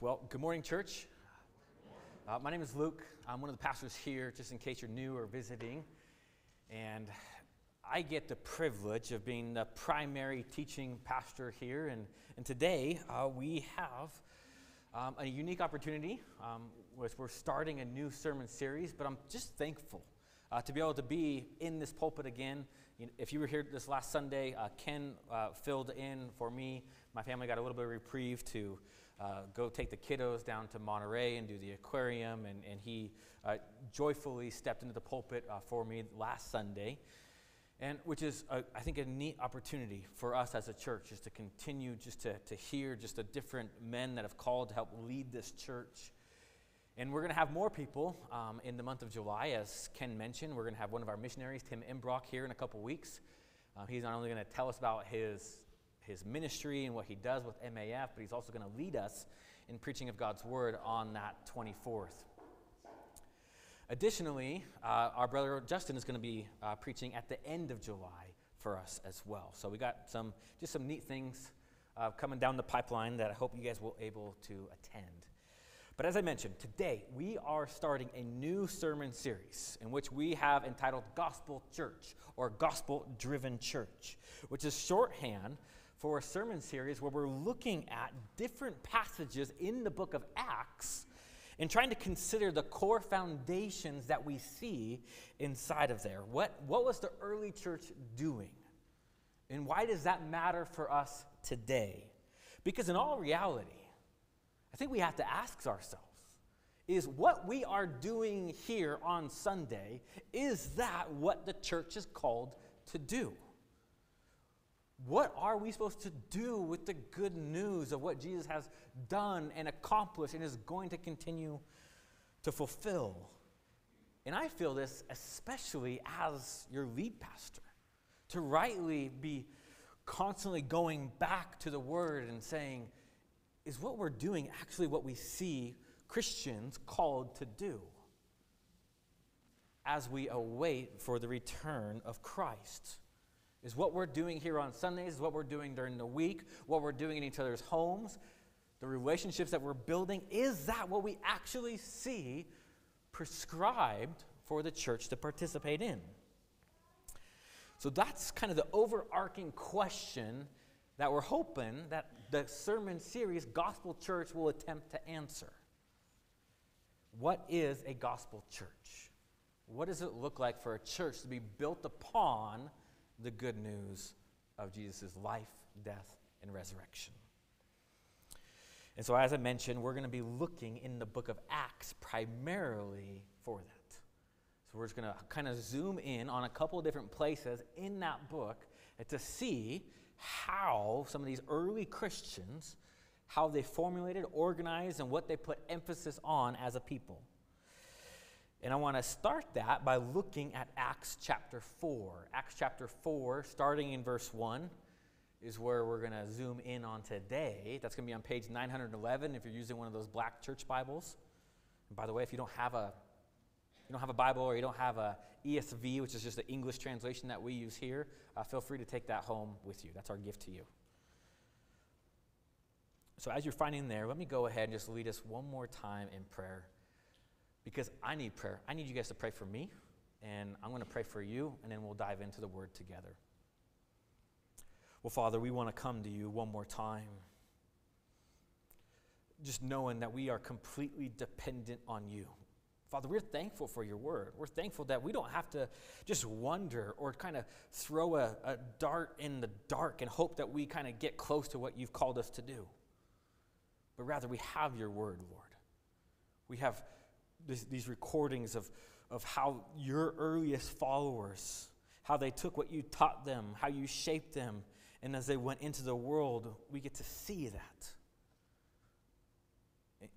Well, good morning, church. Uh, my name is Luke. I'm one of the pastors here, just in case you're new or visiting. And I get the privilege of being the primary teaching pastor here. And, and today uh, we have um, a unique opportunity. Um, we're starting a new sermon series, but I'm just thankful uh, to be able to be in this pulpit again. You know, if you were here this last Sunday, uh, Ken uh, filled in for me. My family got a little bit of reprieve to uh, go take the kiddos down to Monterey and do the aquarium. And, and he uh, joyfully stepped into the pulpit uh, for me last Sunday. And which is, a, I think, a neat opportunity for us as a church, is to continue just to, to hear just the different men that have called to help lead this church. And we're going to have more people um, in the month of July, as Ken mentioned. We're going to have one of our missionaries, Tim Imbrock, here in a couple weeks. Uh, he's not only going to tell us about his his ministry and what he does with MAF, but he's also going to lead us in preaching of God's word on that 24th. Additionally, uh, our brother Justin is going to be uh, preaching at the end of July for us as well. So we got some just some neat things uh, coming down the pipeline that I hope you guys will able to attend. But as I mentioned, today we are starting a new sermon series in which we have entitled Gospel Church or Gospel Driven Church, which is shorthand for a sermon series where we're looking at different passages in the book of Acts and trying to consider the core foundations that we see inside of there. What, what was the early church doing? And why does that matter for us today? Because in all reality, I think we have to ask ourselves is what we are doing here on Sunday, is that what the church is called to do? What are we supposed to do with the good news of what Jesus has done and accomplished and is going to continue to fulfill? And I feel this especially as your lead pastor, to rightly be constantly going back to the word and saying, is what we're doing actually what we see Christians called to do as we await for the return of Christ? Is what we're doing here on Sundays, is what we're doing during the week, what we're doing in each other's homes, the relationships that we're building, is that what we actually see prescribed for the church to participate in? So that's kind of the overarching question that we're hoping that the sermon series, Gospel Church, will attempt to answer. What is a gospel church? What does it look like for a church to be built upon the good news of Jesus' life, death, and resurrection. And so, as I mentioned, we're going to be looking in the book of Acts primarily for that. So, we're just going to kind of zoom in on a couple of different places in that book to see how some of these early Christians, how they formulated, organized, and what they put emphasis on as a people. And I want to start that by looking at Acts chapter 4. Acts chapter 4, starting in verse 1, is where we're going to zoom in on today. That's going to be on page 911 if you're using one of those black church Bibles. And by the way, if you don't have a you don't have a Bible or you don't have a ESV, which is just the English translation that we use here, uh, feel free to take that home with you. That's our gift to you. So, as you're finding there, let me go ahead and just lead us one more time in prayer because I need prayer. I need you guys to pray for me, and I'm going to pray for you, and then we'll dive into the word together. Well, Father, we want to come to you one more time. Just knowing that we are completely dependent on you. Father, we're thankful for your word. We're thankful that we don't have to just wonder or kind of throw a, a dart in the dark and hope that we kind of get close to what you've called us to do. But rather, we have your word, Lord. We have this, these recordings of, of how your earliest followers, how they took what you taught them, how you shaped them, and as they went into the world, we get to see that.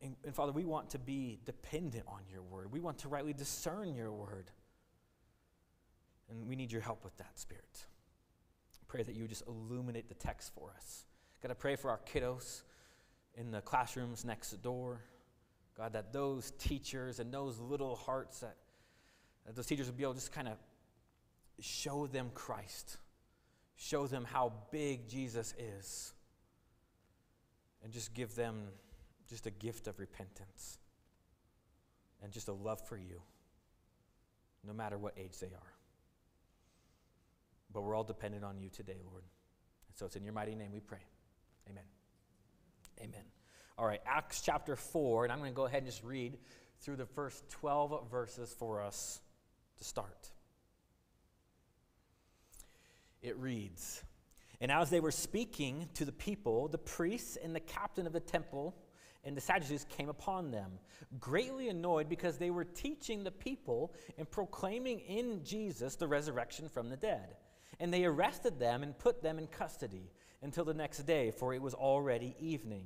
And, and, Father, we want to be dependent on your word. We want to rightly discern your word. And we need your help with that, Spirit. Pray that you would just illuminate the text for us. Got to pray for our kiddos in the classrooms next door. God, that those teachers and those little hearts, that, that those teachers would be able to just kind of show them Christ, show them how big Jesus is, and just give them just a gift of repentance and just a love for you, no matter what age they are. But we're all dependent on you today, Lord. And so it's in your mighty name we pray. Amen. Amen. All right, Acts chapter 4, and I'm going to go ahead and just read through the first 12 verses for us to start. It reads And as they were speaking to the people, the priests and the captain of the temple and the Sadducees came upon them, greatly annoyed because they were teaching the people and proclaiming in Jesus the resurrection from the dead. And they arrested them and put them in custody until the next day, for it was already evening.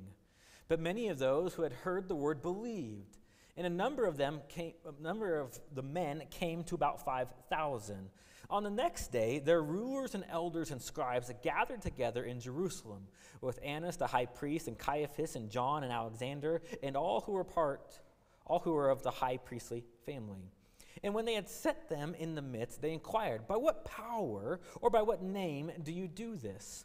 But many of those who had heard the word believed, and a number of them came, a number of the men came to about 5,000. On the next day, their rulers and elders and scribes gathered together in Jerusalem with Annas the high priest and Caiaphas and John and Alexander and all who were part, all who were of the high priestly family. And when they had set them in the midst, they inquired, By what power or by what name do you do this?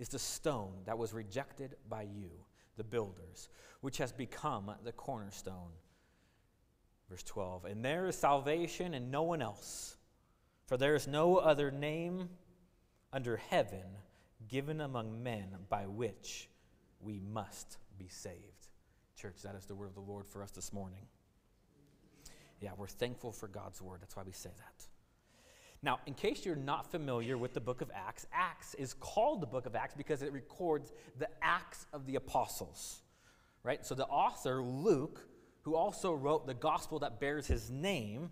is the stone that was rejected by you, the builders, which has become the cornerstone. Verse 12, and there is salvation in no one else, for there is no other name under heaven given among men by which we must be saved. Church, that is the word of the Lord for us this morning. Yeah, we're thankful for God's word. That's why we say that. Now, in case you're not familiar with the book of Acts, Acts is called the book of Acts because it records the acts of the apostles. Right? So the author, Luke, who also wrote the gospel that bears his name,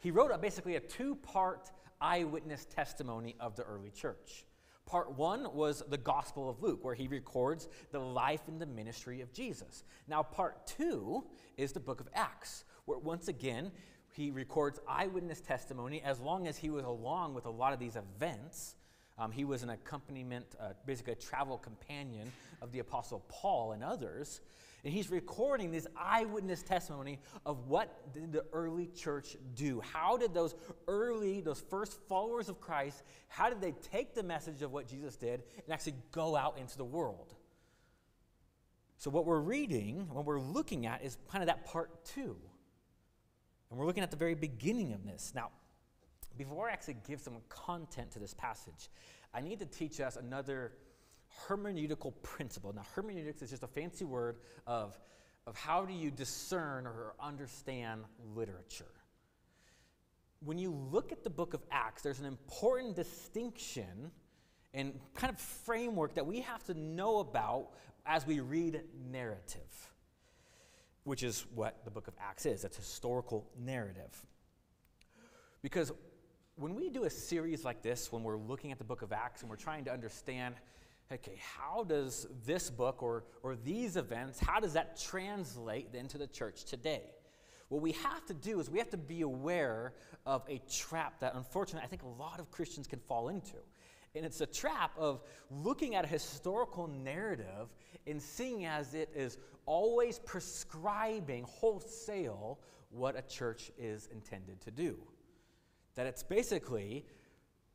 he wrote a, basically a two part eyewitness testimony of the early church. Part one was the Gospel of Luke, where he records the life and the ministry of Jesus. Now, part two is the book of Acts, where once again he records eyewitness testimony as long as he was along with a lot of these events. Um, he was an accompaniment, uh, basically a travel companion of the Apostle Paul and others. And he's recording this eyewitness testimony of what did the early church do? How did those early, those first followers of Christ, how did they take the message of what Jesus did and actually go out into the world? So, what we're reading, what we're looking at, is kind of that part two. And we're looking at the very beginning of this. Now, before I actually give some content to this passage, I need to teach us another hermeneutical principle. Now, hermeneutics is just a fancy word of, of how do you discern or understand literature. When you look at the book of Acts, there's an important distinction and kind of framework that we have to know about as we read narrative, which is what the book of Acts is it's historical narrative. Because when we do a series like this, when we're looking at the book of Acts and we're trying to understand okay, how does this book or, or these events, how does that translate into the church today? What we have to do is we have to be aware of a trap that unfortunately I think a lot of Christians can fall into. And it's a trap of looking at a historical narrative and seeing as it is always prescribing wholesale what a church is intended to do. That it's basically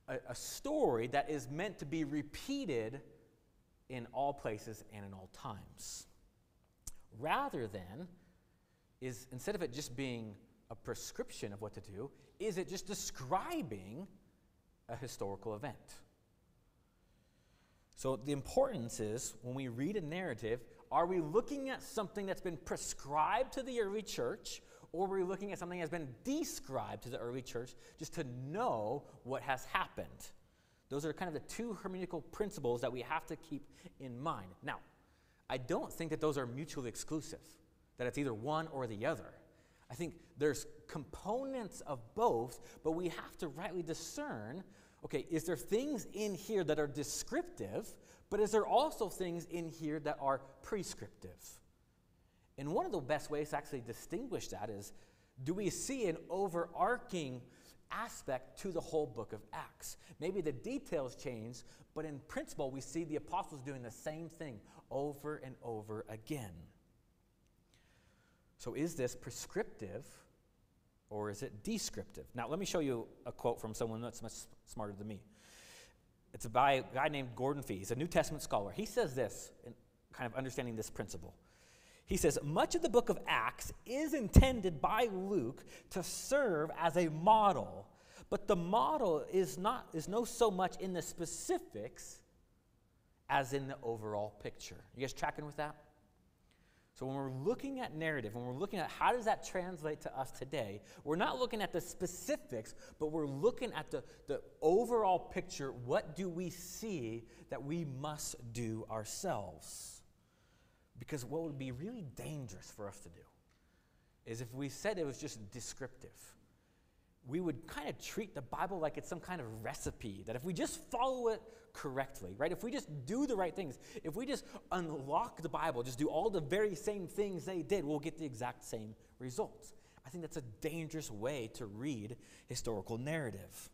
a, a story that is meant to be repeated in all places and in all times. Rather than, is instead of it just being a prescription of what to do, is it just describing a historical event? So the importance is when we read a narrative, are we looking at something that's been prescribed to the early church, or are we looking at something that's been described to the early church just to know what has happened? Those are kind of the two hermeneutical principles that we have to keep in mind. Now, I don't think that those are mutually exclusive, that it's either one or the other. I think there's components of both, but we have to rightly discern okay, is there things in here that are descriptive, but is there also things in here that are prescriptive? And one of the best ways to actually distinguish that is do we see an overarching aspect to the whole book of Acts? Maybe the details change, but in principle, we see the apostles doing the same thing over and over again. So, is this prescriptive or is it descriptive? Now, let me show you a quote from someone that's much smarter than me. It's by a guy named Gordon Fee. He's a New Testament scholar. He says this, in kind of understanding this principle. He says, much of the book of Acts is intended by Luke to serve as a model, but the model is not is no so much in the specifics as in the overall picture. You guys tracking with that? So when we're looking at narrative, when we're looking at how does that translate to us today, we're not looking at the specifics, but we're looking at the, the overall picture. What do we see that we must do ourselves? Because what would be really dangerous for us to do is if we said it was just descriptive we would kind of treat the Bible like it's some kind of recipe that if we just follow it correctly, right? If we just do the right things, if we just unlock the Bible, just do all the very same things they did, we'll get the exact same results. I think that's a dangerous way to read historical narrative,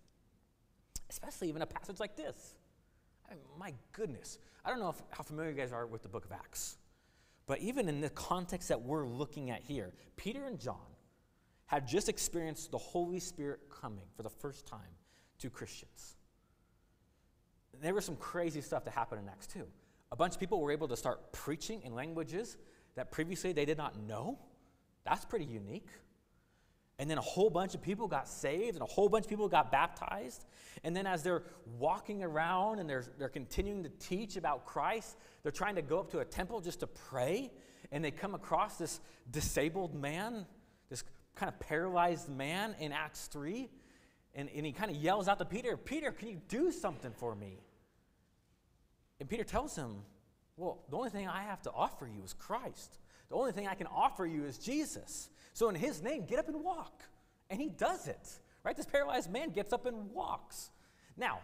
especially even a passage like this. I mean, my goodness. I don't know if, how familiar you guys are with the book of Acts, but even in the context that we're looking at here, Peter and John had just experienced the Holy Spirit coming for the first time to Christians. There was some crazy stuff that happened in Acts 2. A bunch of people were able to start preaching in languages that previously they did not know. That's pretty unique. And then a whole bunch of people got saved and a whole bunch of people got baptized. And then as they're walking around and they're, they're continuing to teach about Christ, they're trying to go up to a temple just to pray. And they come across this disabled man, kind of paralyzed man in Acts 3. And, and he kind of yells out to Peter, Peter, can you do something for me? And Peter tells him, Well, the only thing I have to offer you is Christ. The only thing I can offer you is Jesus. So, in his name, get up and walk. And he does it, right? This paralyzed man gets up and walks. Now,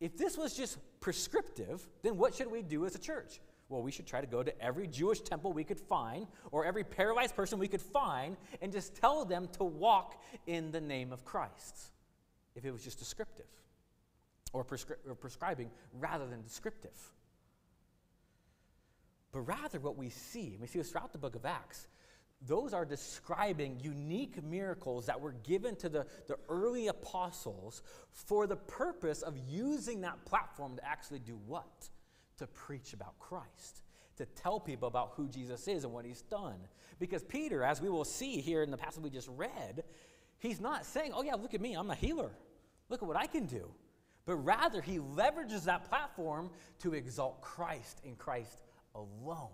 if this was just prescriptive, then what should we do as a church? Well, we should try to go to every Jewish temple we could find or every paralyzed person we could find and just tell them to walk in the name of Christ if it was just descriptive or, prescri- or prescribing rather than descriptive. But rather, what we see, we see this throughout the book of Acts, those are describing unique miracles that were given to the, the early apostles for the purpose of using that platform to actually do what? To preach about Christ, to tell people about who Jesus is and what he's done. Because Peter, as we will see here in the passage we just read, he's not saying, oh, yeah, look at me, I'm a healer. Look at what I can do. But rather, he leverages that platform to exalt Christ in Christ alone.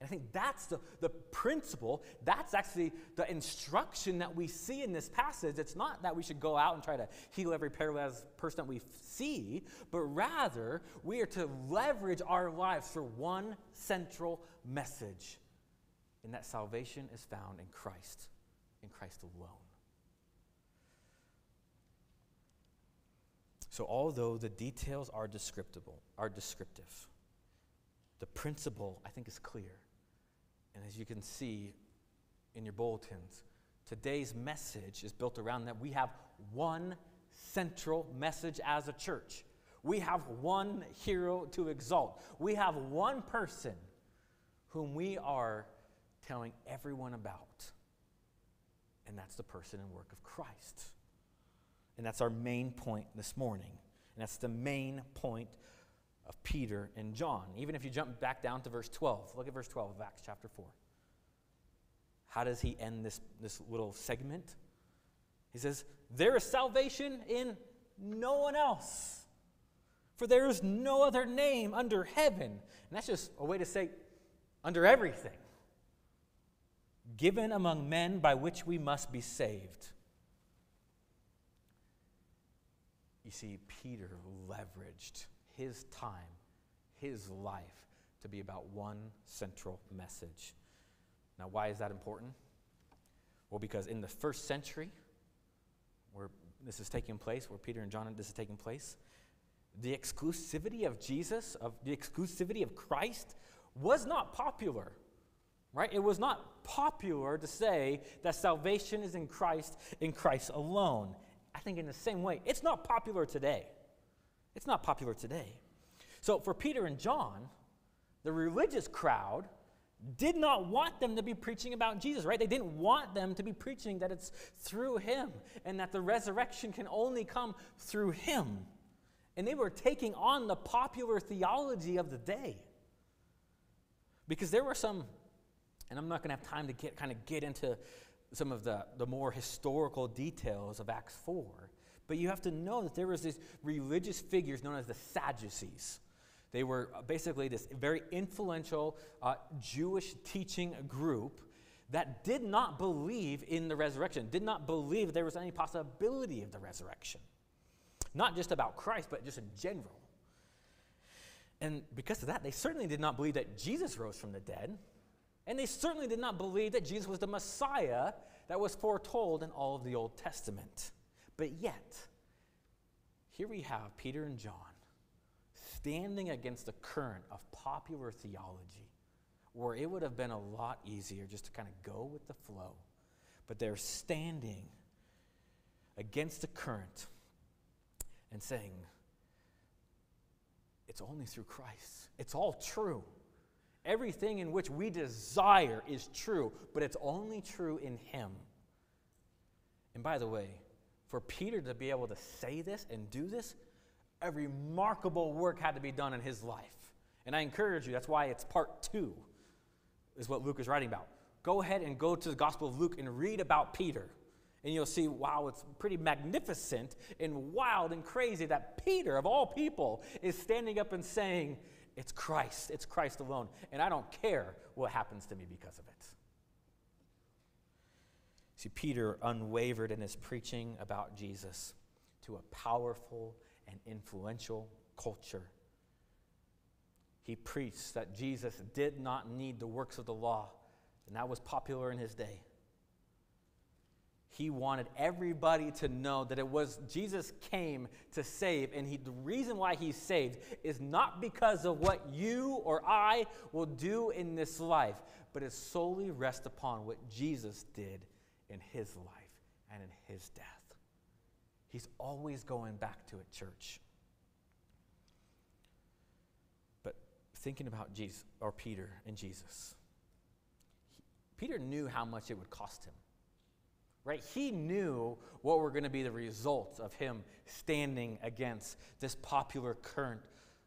And I think that's the, the principle. That's actually the instruction that we see in this passage. It's not that we should go out and try to heal every paralyzed person that we see, but rather we are to leverage our lives for one central message, and that salvation is found in Christ, in Christ alone. So, although the details are descriptible, are descriptive, the principle I think is clear. And as you can see in your bulletins, today's message is built around that we have one central message as a church. We have one hero to exalt. We have one person whom we are telling everyone about. And that's the person and work of Christ. And that's our main point this morning. And that's the main point of Peter and John. Even if you jump back down to verse 12, look at verse 12 of Acts chapter 4. How does he end this, this little segment? He says, There is salvation in no one else, for there is no other name under heaven. And that's just a way to say, under everything, given among men by which we must be saved. You see, Peter leveraged his time, his life, to be about one central message. Now, why is that important? Well, because in the first century, where this is taking place, where Peter and John, this is taking place, the exclusivity of Jesus, of the exclusivity of Christ, was not popular Right? It was not popular to say that salvation is in Christ, in Christ alone. I think in the same way, it's not popular today. It's not popular today. So for Peter and John, the religious crowd did not want them to be preaching about Jesus, right? They didn't want them to be preaching that it's through him and that the resurrection can only come through him. And they were taking on the popular theology of the day. Because there were some, and I'm not going to have time to get kind of get into some of the, the more historical details of Acts 4, but you have to know that there was these religious figures known as the Sadducees they were uh, basically this very influential uh, Jewish teaching group that did not believe in the resurrection, did not believe there was any possibility of the resurrection. Not just about Christ, but just in general. And because of that, they certainly did not believe that Jesus rose from the dead. And they certainly did not believe that Jesus was the Messiah that was foretold in all of the Old Testament. But yet, here we have Peter and John standing against the current of popular theology, where it would have been a lot easier just to kind of go with the flow. But they're standing against the current and saying, it's only through Christ. It's all true. Everything in which we desire is true, but it's only true in Him. And by the way, for Peter to be able to say this and do this, a remarkable work had to be done in his life. And I encourage you, that's why it's part two, is what Luke is writing about. Go ahead and go to the Gospel of Luke and read about Peter. And you'll see, wow, it's pretty magnificent and wild and crazy that Peter, of all people, is standing up and saying, It's Christ, it's Christ alone. And I don't care what happens to me because of it. See, Peter unwavered in his preaching about Jesus to a powerful and influential culture. He preached that Jesus did not need the works of the law, and that was popular in his day. He wanted everybody to know that it was Jesus came to save, and he, the reason why he saved is not because of what you or I will do in this life, but it solely rests upon what Jesus did in his life and in his death. He's always going back to it, church. But thinking about Jesus, or Peter and Jesus, he, Peter knew how much it would cost him. Right? He knew what were going to be the results of him standing against this popular current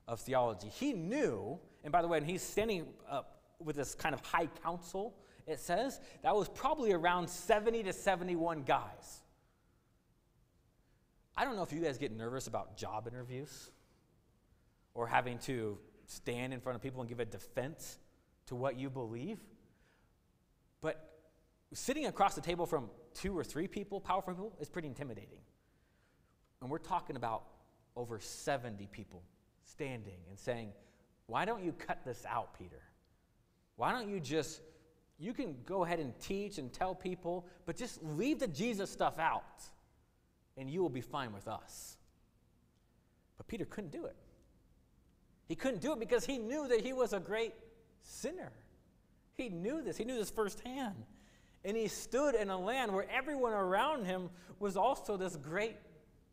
of theology. He knew, and by the way, when he's standing up with this kind of high council, it says that was probably around 70 to 71 guys. I don't know if you guys get nervous about job interviews or having to stand in front of people and give a defense to what you believe. But sitting across the table from two or three people, powerful people, is pretty intimidating. And we're talking about over 70 people standing and saying, Why don't you cut this out, Peter? Why don't you just, you can go ahead and teach and tell people, but just leave the Jesus stuff out and you will be fine with us. But Peter couldn't do it. He couldn't do it because he knew that he was a great sinner. He knew this, he knew this firsthand. And he stood in a land where everyone around him was also this great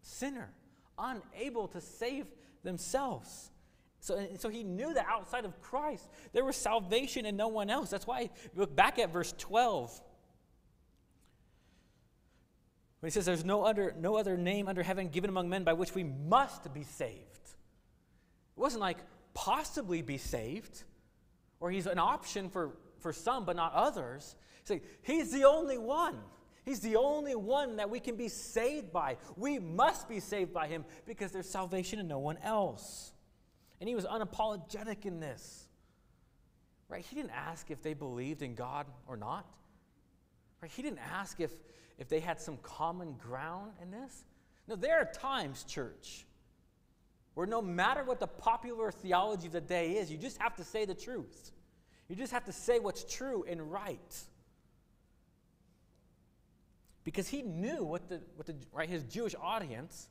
sinner, unable to save themselves. So, so he knew that outside of Christ, there was salvation in no one else. That's why, look back at verse 12. When he says there's no other, no other name under heaven given among men by which we must be saved. It wasn't like possibly be saved, or he's an option for, for some but not others. He's, he's the only one. He's the only one that we can be saved by. We must be saved by him because there's salvation in no one else. And he was unapologetic in this. Right? He didn't ask if they believed in God or not. Right? He didn't ask if if they had some common ground in this? No, there are times, church, where no matter what the popular theology of the day is, you just have to say the truth. You just have to say what's true and right. Because he knew what the, what the right, his Jewish audience,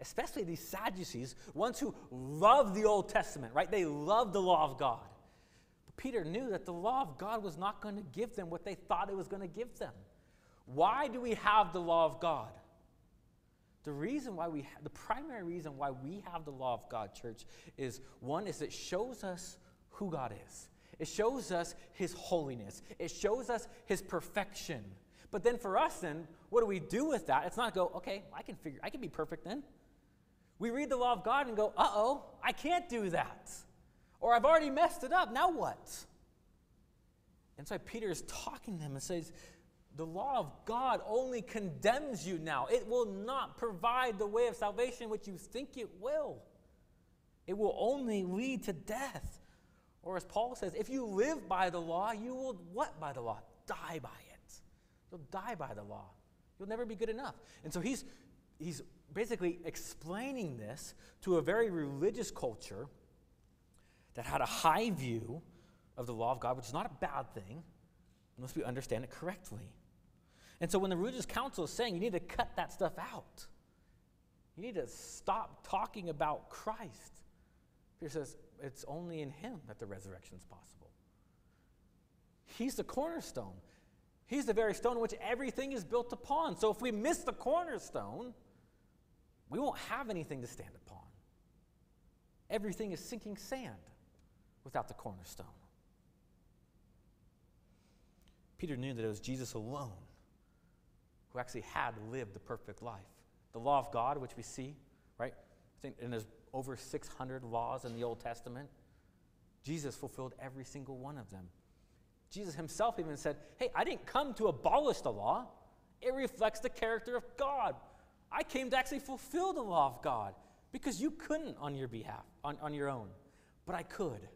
especially these Sadducees, ones who love the Old Testament, right? They love the law of God. But Peter knew that the law of God was not going to give them what they thought it was going to give them. Why do we have the law of God? The reason why we, ha- the primary reason why we have the law of God, church, is one is it shows us who God is. It shows us His holiness. It shows us His perfection. But then for us, then, what do we do with that? It's not go, okay, I can figure, I can be perfect then. We read the law of God and go, uh oh, I can't do that. Or I've already messed it up. Now what? And so Peter is talking to them and says, the law of God only condemns you now. It will not provide the way of salvation which you think it will. It will only lead to death. Or as Paul says, if you live by the law, you will what by the law? Die by it. You'll die by the law. You'll never be good enough. And so he's he's basically explaining this to a very religious culture that had a high view of the law of God, which is not a bad thing unless we understand it correctly. And so when the religious council is saying you need to cut that stuff out, you need to stop talking about Christ. Peter says it's only in him that the resurrection is possible. He's the cornerstone. He's the very stone which everything is built upon. So if we miss the cornerstone, we won't have anything to stand upon. Everything is sinking sand without the cornerstone. Peter knew that it was Jesus alone who actually had lived the perfect life. The law of God, which we see, right? I think, and there's over 600 laws in the Old Testament. Jesus fulfilled every single one of them. Jesus himself even said, Hey, I didn't come to abolish the law, it reflects the character of God. I came to actually fulfill the law of God because you couldn't on your behalf, on, on your own, but I could.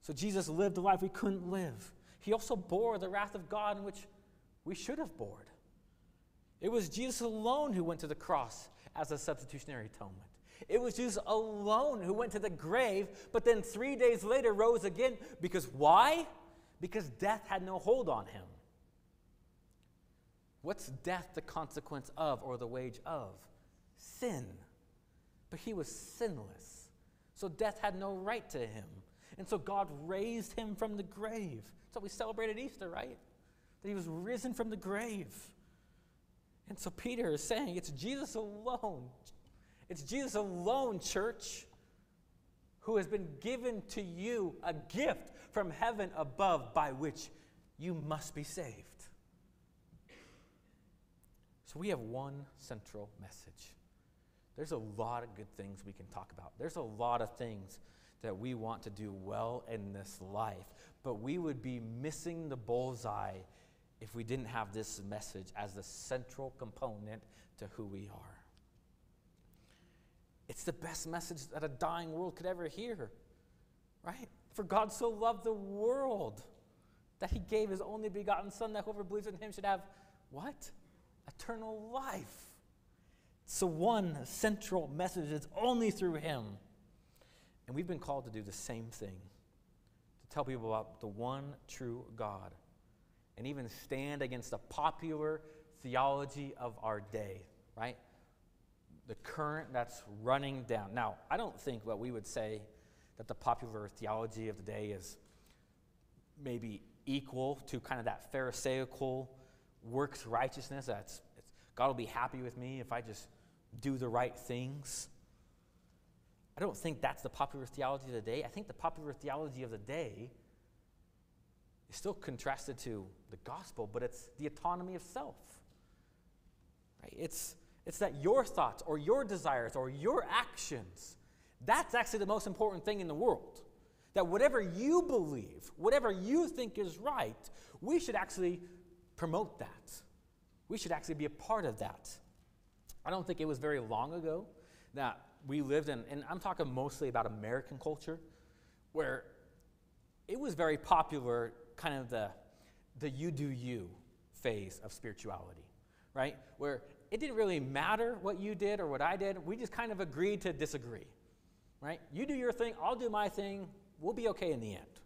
So Jesus lived the life we couldn't live. He also bore the wrath of God in which we should have borne. It was Jesus alone who went to the cross as a substitutionary atonement. It was Jesus alone who went to the grave, but then three days later rose again. Because why? Because death had no hold on him. What's death the consequence of or the wage of? Sin. But he was sinless. So death had no right to him. And so God raised him from the grave. So we celebrated Easter, right? That he was risen from the grave. And so Peter is saying it's Jesus alone. It's Jesus alone, church, who has been given to you a gift from heaven above by which you must be saved. So we have one central message. There's a lot of good things we can talk about. There's a lot of things that we want to do well in this life, but we would be missing the bullseye if we didn't have this message as the central component to who we are. It's the best message that a dying world could ever hear, right? For God so loved the world that he gave his only begotten Son, that whoever believes in him should have what? Eternal life. So, one central message is only through Him. And we've been called to do the same thing to tell people about the one true God and even stand against the popular theology of our day, right? The current that's running down. Now, I don't think what we would say that the popular theology of the day is maybe equal to kind of that Pharisaical works righteousness. That's God will be happy with me if I just do the right things. I don't think that's the popular theology of the day. I think the popular theology of the day is still contrasted to the gospel, but it's the autonomy of self. Right? It's, it's that your thoughts or your desires or your actions, that's actually the most important thing in the world. That whatever you believe, whatever you think is right, we should actually promote that. We should actually be a part of that. I don't think it was very long ago that we lived in, and I'm talking mostly about American culture, where it was very popular, kind of the, the you do you phase of spirituality, right? Where it didn't really matter what you did or what I did, we just kind of agreed to disagree, right? You do your thing, I'll do my thing, we'll be okay in the end.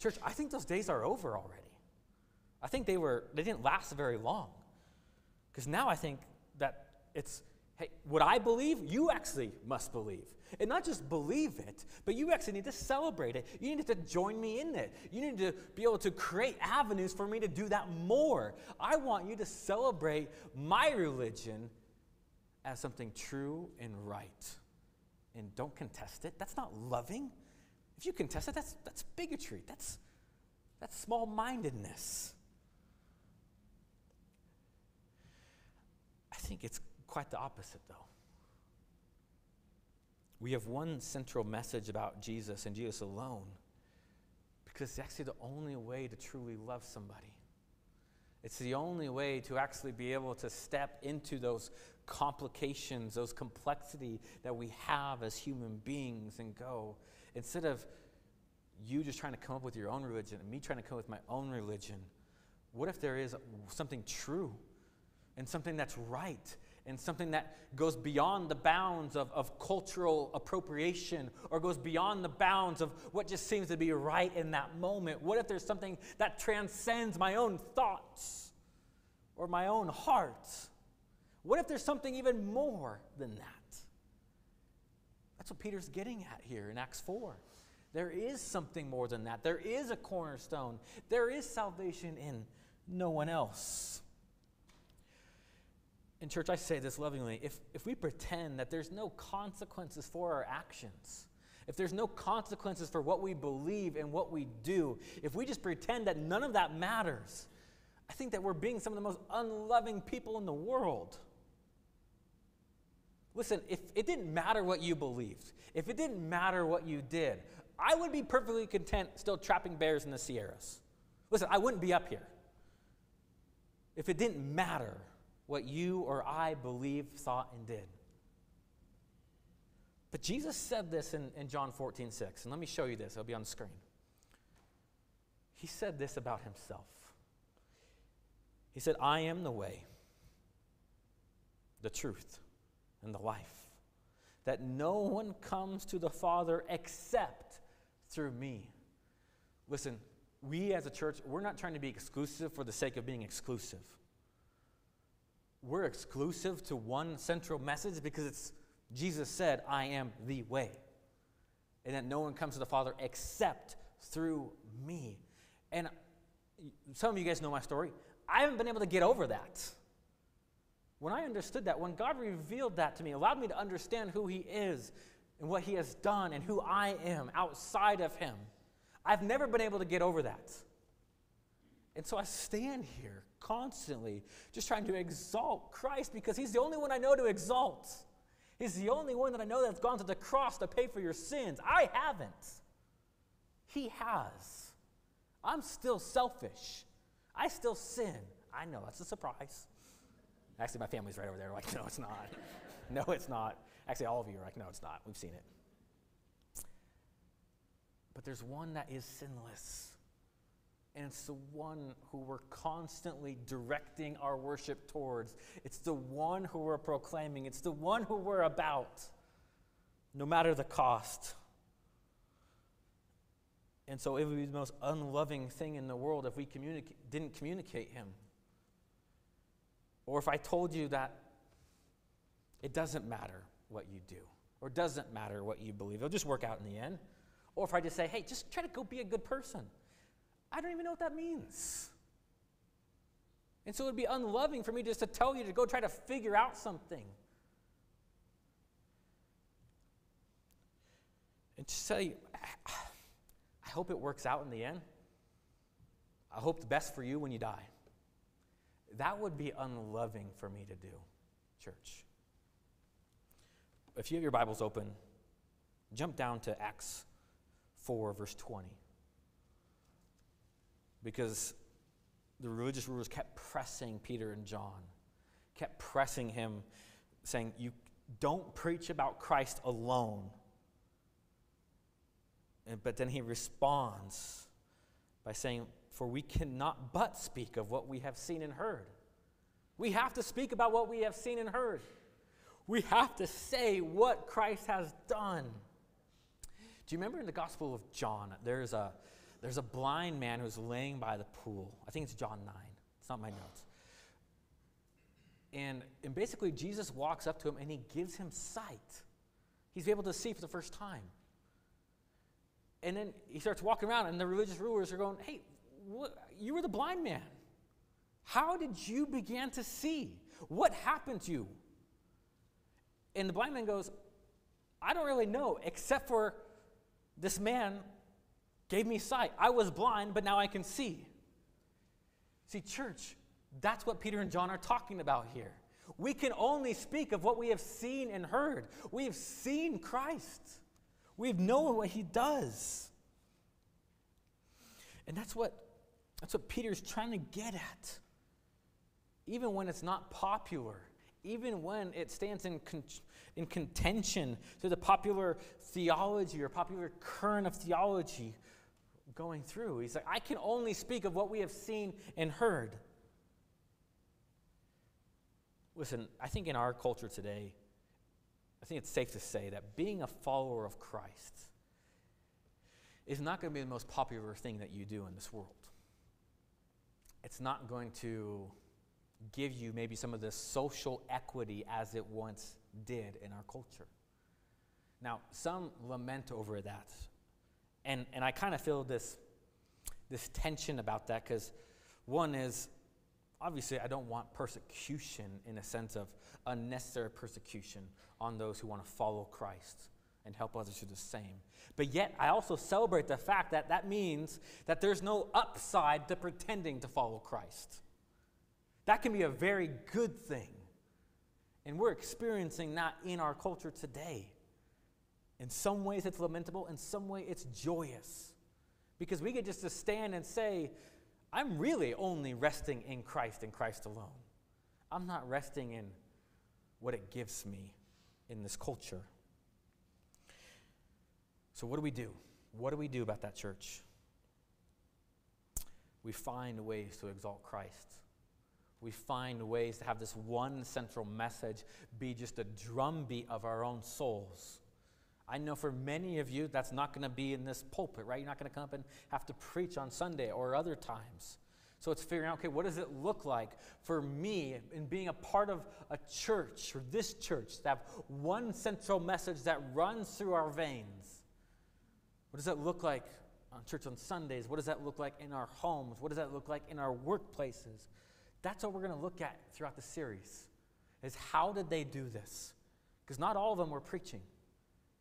Church, I think those days are over already. I think they were they didn't last very long. Because now I think that it's Hey, what I believe, you actually must believe. And not just believe it, but you actually need to celebrate it. You need to join me in it. You need to be able to create avenues for me to do that more. I want you to celebrate my religion as something true and right. And don't contest it. That's not loving. If you contest it, that's, that's bigotry. That's, that's small mindedness. Think it's quite the opposite, though. We have one central message about Jesus and Jesus alone because it's actually the only way to truly love somebody. It's the only way to actually be able to step into those complications, those complexity that we have as human beings and go. Instead of you just trying to come up with your own religion and me trying to come up with my own religion, what if there is something true and something that's right and something that goes beyond the bounds of, of cultural appropriation or goes beyond the bounds of what just seems to be right in that moment? What if there's something that transcends my own thoughts or my own heart? What if there's something even more than that? That's what Peter's getting at here in Acts 4. There is something more than that. There is a cornerstone. There is salvation in no one else. In church, I say this lovingly if, if we pretend that there's no consequences for our actions, if there's no consequences for what we believe and what we do, if we just pretend that none of that matters, I think that we're being some of the most unloving people in the world. Listen, if it didn't matter what you believed, if it didn't matter what you did, I would be perfectly content still trapping bears in the Sierras. Listen, I wouldn't be up here if it didn't matter what you or I believed, thought, and did. But Jesus said this in, in John 14, 6. And let me show you this, it'll be on the screen. He said this about himself. He said, I am the way, the truth, and the life. That no one comes to the Father except through me. Listen, we as a church, we're not trying to be exclusive for the sake of being exclusive we're exclusive to one central message because it's Jesus said, I am the way. And that no one comes to the Father except through me. And some of you guys know my story. I haven't been able to get over that. When I understood that, when God revealed that to me, allowed me to understand who He is and what He has done and who I am outside of Him, I've never been able to get over that. And so I stand here constantly just trying to exalt Christ because he's the only one I know to exalt. He's the only one that I know that's gone to the cross to pay for your sins. I haven't. He has. I'm still selfish. I still sin. I know, that's a surprise. Actually, my family's right over there, like, no, it's not. no, it's not. Actually, all of you are like, no, it's not. We've seen it. But there's one that is sinless. And it's the one who we're constantly directing our worship towards. It's the one who we're proclaiming. It's the one who we're about, no matter the cost. And so it would be the most unloving thing in the world if we didn't communicate him. Or if I told you that it doesn't matter what you do, or doesn't matter what you believe, it'll just work out in the end. Or if I just say, hey, just try to go be a good person. I don't even know what that means. And so it would be unloving for me just to tell you to go try to figure out something. And to tell you, I hope it works out in the end. I hope the best for you when you die. That would be unloving for me to do, church. If you have your Bibles open, jump down to Acts 4, verse 20 because the religious rulers kept pressing Peter and John, kept pressing him, saying, You don't preach about Christ alone. And, but then he responds by saying, For we cannot but speak of what we have seen and heard. We have to speak about what we have seen and heard. We have to say what Christ has done. Do you remember in the Gospel of John, there's a, there's a blind man who's laying by the pool. I think it's John 9. It's not my notes. And, and basically, Jesus walks up to him and he gives him sight. He's able to see for the first time. And then he starts walking around, and the religious rulers are going, Hey, what, you were the blind man. How did you begin to see? What happened to you? And the blind man goes, I don't really know, except for this man gave me sight. I was blind, but now I can see. See, church, that's what Peter and John are talking about here. We can only speak of what we have seen and heard. We have seen Christ, we've known what he does. And that's what, that's what Peter's trying to get at. Even when it's not popular, even when it stands in, con- in contention to the popular theology or popular current of theology going through. He's like, I can only speak of what we have seen and heard. Listen, I think in our culture today, I think it's safe to say that being a follower of Christ is not going to be the most popular thing that you do in this world. It's not going to give you maybe some of the social equity as it once did in our culture. Now, some lament over that. And, and I kind of feel this, this tension about that because one is obviously, I don't want persecution in a sense of unnecessary persecution on those who want to follow Christ and help others do the same. But yet, I also celebrate the fact that that means that there's no upside to pretending to follow Christ. That can be a very good thing. And we're experiencing that in our culture today. In some ways, it's lamentable, in some way, it's joyous. Because we get just to stand and say, I'm really only resting in Christ and Christ alone. I'm not resting in what it gives me in this culture. So, what do we do? What do we do about that church? We find ways to exalt Christ. We find ways to have this one central message be just a drumbeat of our own souls I know for many of you, that's not going to be in this pulpit, right? You're not going to come up and have to preach on Sunday or other times. So it's figuring out, okay, what does it look like for me in being a part of a church or this church to have one central message that runs through our veins? What does that look like on church on Sundays? What does that look like in our homes? What does that look like in our workplaces? That's what we're going to look at throughout the series. Is how did they do this? Because not all of them were preaching.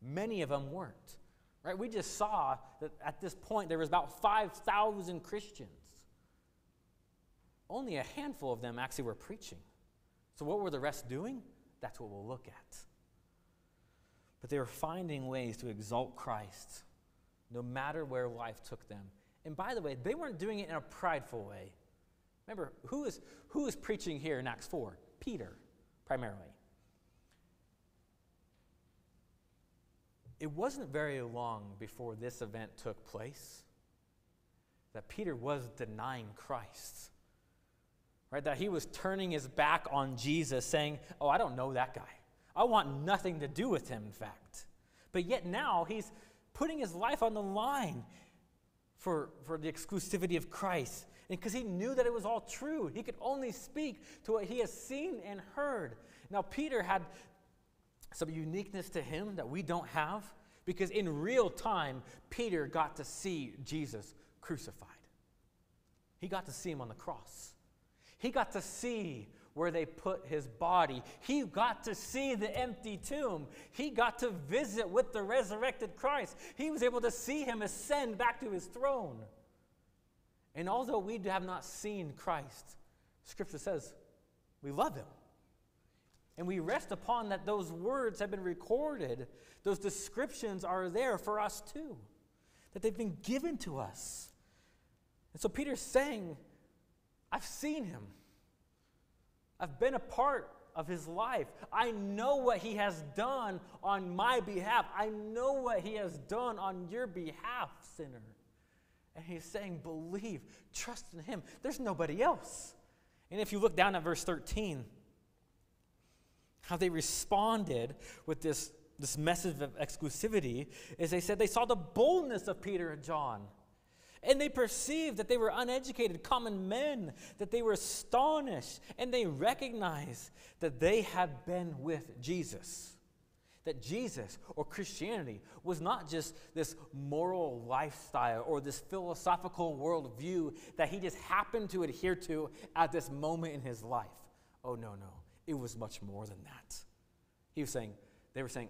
Many of them weren't. Right? We just saw that at this point there was about 5,000 Christians. Only a handful of them actually were preaching. So what were the rest doing? That's what we'll look at. But they were finding ways to exalt Christ no matter where life took them. And by the way, they weren't doing it in a prideful way. Remember, who is, who is preaching here in Acts 4? Peter, primarily. It wasn't very long before this event took place that Peter was denying Christ. Right? That he was turning his back on Jesus, saying, Oh, I don't know that guy. I want nothing to do with him, in fact. But yet now he's putting his life on the line for, for the exclusivity of Christ. And because he knew that it was all true, he could only speak to what he has seen and heard. Now, Peter had some uniqueness to him that we don't have because in real time, Peter got to see Jesus crucified. He got to see him on the cross. He got to see where they put his body. He got to see the empty tomb. He got to visit with the resurrected Christ. He was able to see him ascend back to his throne. And although we have not seen Christ, Scripture says we love him. And we rest upon that those words have been recorded. Those descriptions are there for us too, that they've been given to us. And so Peter's saying, I've seen him. I've been a part of his life. I know what he has done on my behalf. I know what he has done on your behalf, sinner. And he's saying, believe, trust in him. There's nobody else. And if you look down at verse 13, how they responded with this, this message of exclusivity is they said they saw the boldness of Peter and John. And they perceived that they were uneducated, common men, that they were astonished, and they recognized that they had been with Jesus. That Jesus or Christianity was not just this moral lifestyle or this philosophical worldview that he just happened to adhere to at this moment in his life. Oh, no, no. It was much more than that. He was saying, they were saying,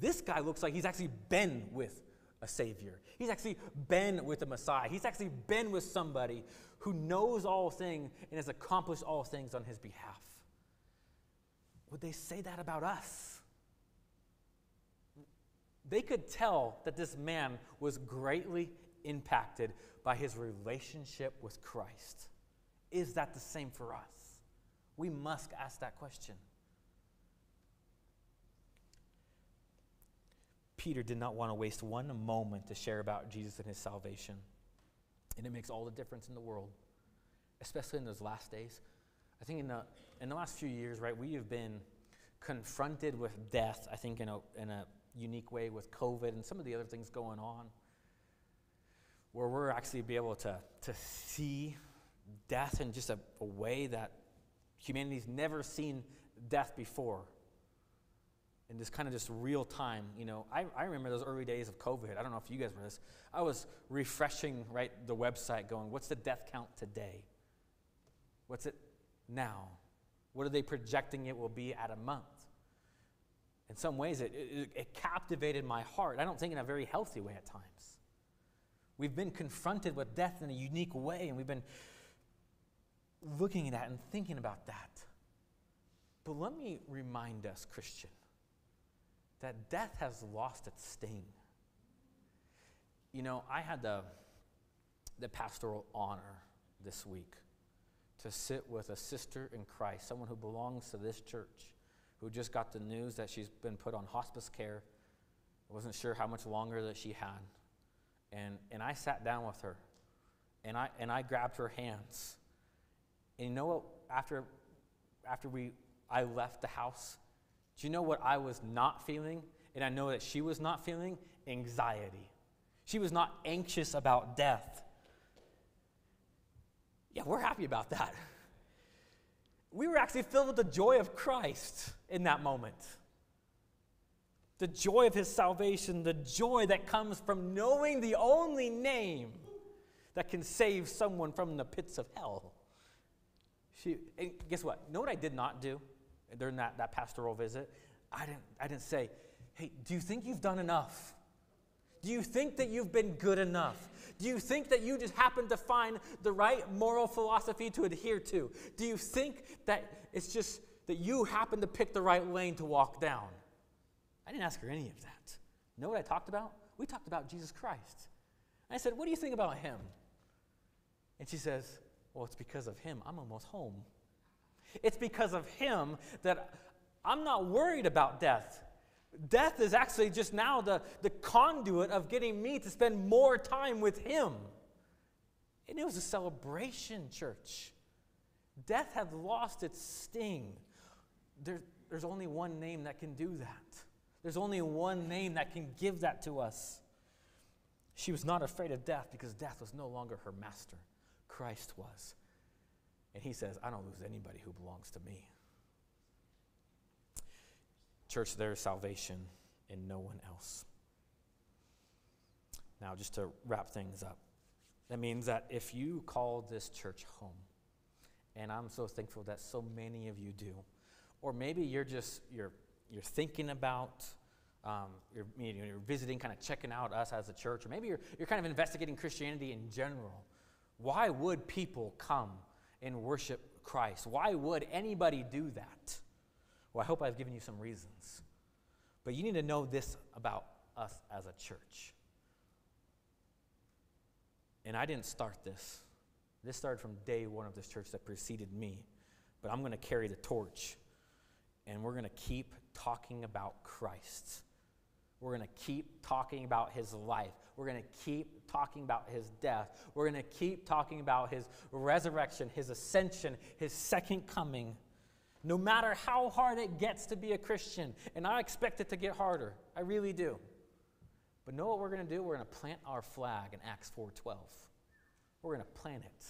this guy looks like he's actually been with a Savior. He's actually been with a Messiah. He's actually been with somebody who knows all things and has accomplished all things on his behalf. Would they say that about us? They could tell that this man was greatly impacted by his relationship with Christ. Is that the same for us? We must ask that question. Peter did not want to waste one moment to share about Jesus and his salvation. And it makes all the difference in the world, especially in those last days. I think in the, in the last few years, right, we have been confronted with death, I think, in a, in a unique way with COVID and some of the other things going on, where we're actually be able to, to see death in just a, a way that humanity's never seen death before in this kind of just real time, you know, I, I remember those early days of COVID. I don't know if you guys were this. I was refreshing, right, the website going, what's the death count today? What's it now? What are they projecting it will be at a month? In some ways, it, it, it captivated my heart. I don't think in a very healthy way at times. We've been confronted with death in a unique way, and we've been looking at that and thinking about that. But let me remind us, Christian, that death has lost its sting. You know, I had the, the pastoral honor this week to sit with a sister in Christ, someone who belongs to this church, who just got the news that she's been put on hospice care. I wasn't sure how much longer that she had. And, and I sat down with her and I, and I grabbed her hands. And you know what? After, after we, I left the house, do you know what I was not feeling? And I know that she was not feeling? Anxiety. She was not anxious about death. Yeah, we're happy about that. We were actually filled with the joy of Christ in that moment. The joy of his salvation, the joy that comes from knowing the only name that can save someone from the pits of hell. She, guess what? Know what I did not do? during that, that pastoral visit, I didn't, I didn't say, hey, do you think you've done enough? Do you think that you've been good enough? Do you think that you just happen to find the right moral philosophy to adhere to? Do you think that it's just that you happen to pick the right lane to walk down? I didn't ask her any of that. Know what I talked about? We talked about Jesus Christ. I said, What do you think about him? And she says, Well, it's because of him. I'm almost home. It's because of him that I'm not worried about death. Death is actually just now the, the conduit of getting me to spend more time with him. And it was a celebration, church. Death had lost its sting. There, there's only one name that can do that. There's only one name that can give that to us. She was not afraid of death because death was no longer her master, Christ was. And he says, I don't lose anybody who belongs to me. Church, there is salvation in no one else. Now, just to wrap things up, that means that if you call this church home, and I'm so thankful that so many of you do, or maybe you're just you're you're thinking about um, you're, you know, you're visiting, kind of checking out us as a church, or maybe you're, you're kind of investigating Christianity in general. Why would people come and worship Christ. Why would anybody do that? Well, I hope I've given you some reasons. But you need to know this about us as a church. And I didn't start this. This started from day one of this church that preceded me. But I'm going to carry the torch. And we're going to keep talking about Christ. We're going to keep talking about his life. We're going to keep talking about his death. We're going to keep talking about his resurrection, his ascension, his second coming. No matter how hard it gets to be a Christian, and I expect it to get harder, I really do. But know what we're going to do? We're going to plant our flag in Acts 4:12. We're going to plant it.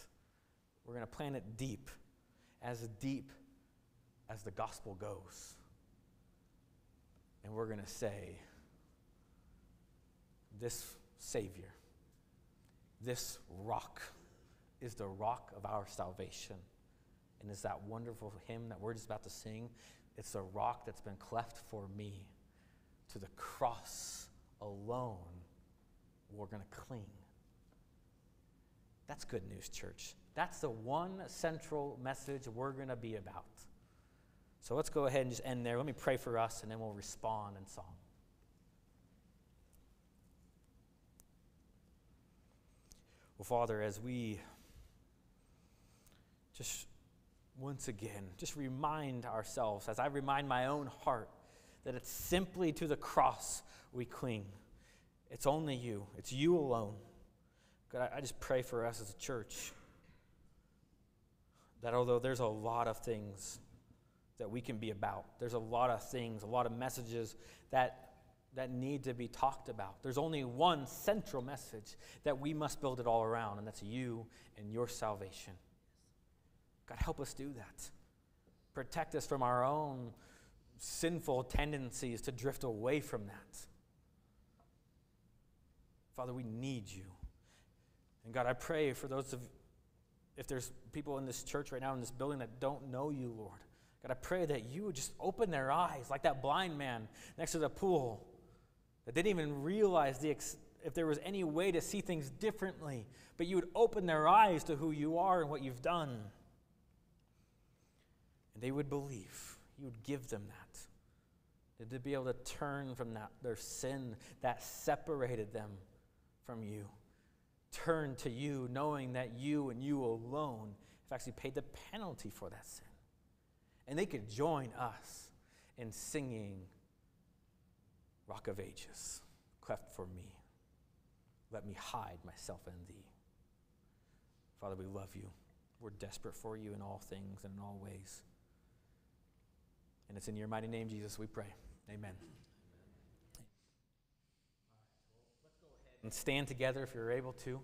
We're going to plant it deep, as deep as the gospel goes. And we're going to say, this Savior, this rock, is the rock of our salvation. And is that wonderful hymn that we're just about to sing? It's a rock that's been cleft for me. To the cross alone, we're going to cling. That's good news, church. That's the one central message we're going to be about. So let's go ahead and just end there. Let me pray for us, and then we'll respond in song. Well, Father, as we just once again, just remind ourselves, as I remind my own heart, that it's simply to the cross we cling. It's only you, it's you alone. God, I just pray for us as a church that although there's a lot of things that we can be about, there's a lot of things, a lot of messages that that need to be talked about. There's only one central message that we must build it all around, and that's you and your salvation. God, help us do that. Protect us from our own sinful tendencies to drift away from that. Father, we need you. And God, I pray for those of, if there's people in this church right now in this building that don't know you, Lord, God, I pray that you would just open their eyes like that blind man next to the pool that they didn't even realize the ex- if there was any way to see things differently, but you would open their eyes to who you are and what you've done. And they would believe. You would give them that. That to be able to turn from that, their sin that separated them from you. Turn to you, knowing that you and you alone have actually paid the penalty for that sin. And they could join us in singing Rock of Ages, cleft for me. Let me hide myself in thee. Father, we love you. We're desperate for you in all things and in all ways. And it's in your mighty name, Jesus, we pray. Amen. And stand together if you're able to.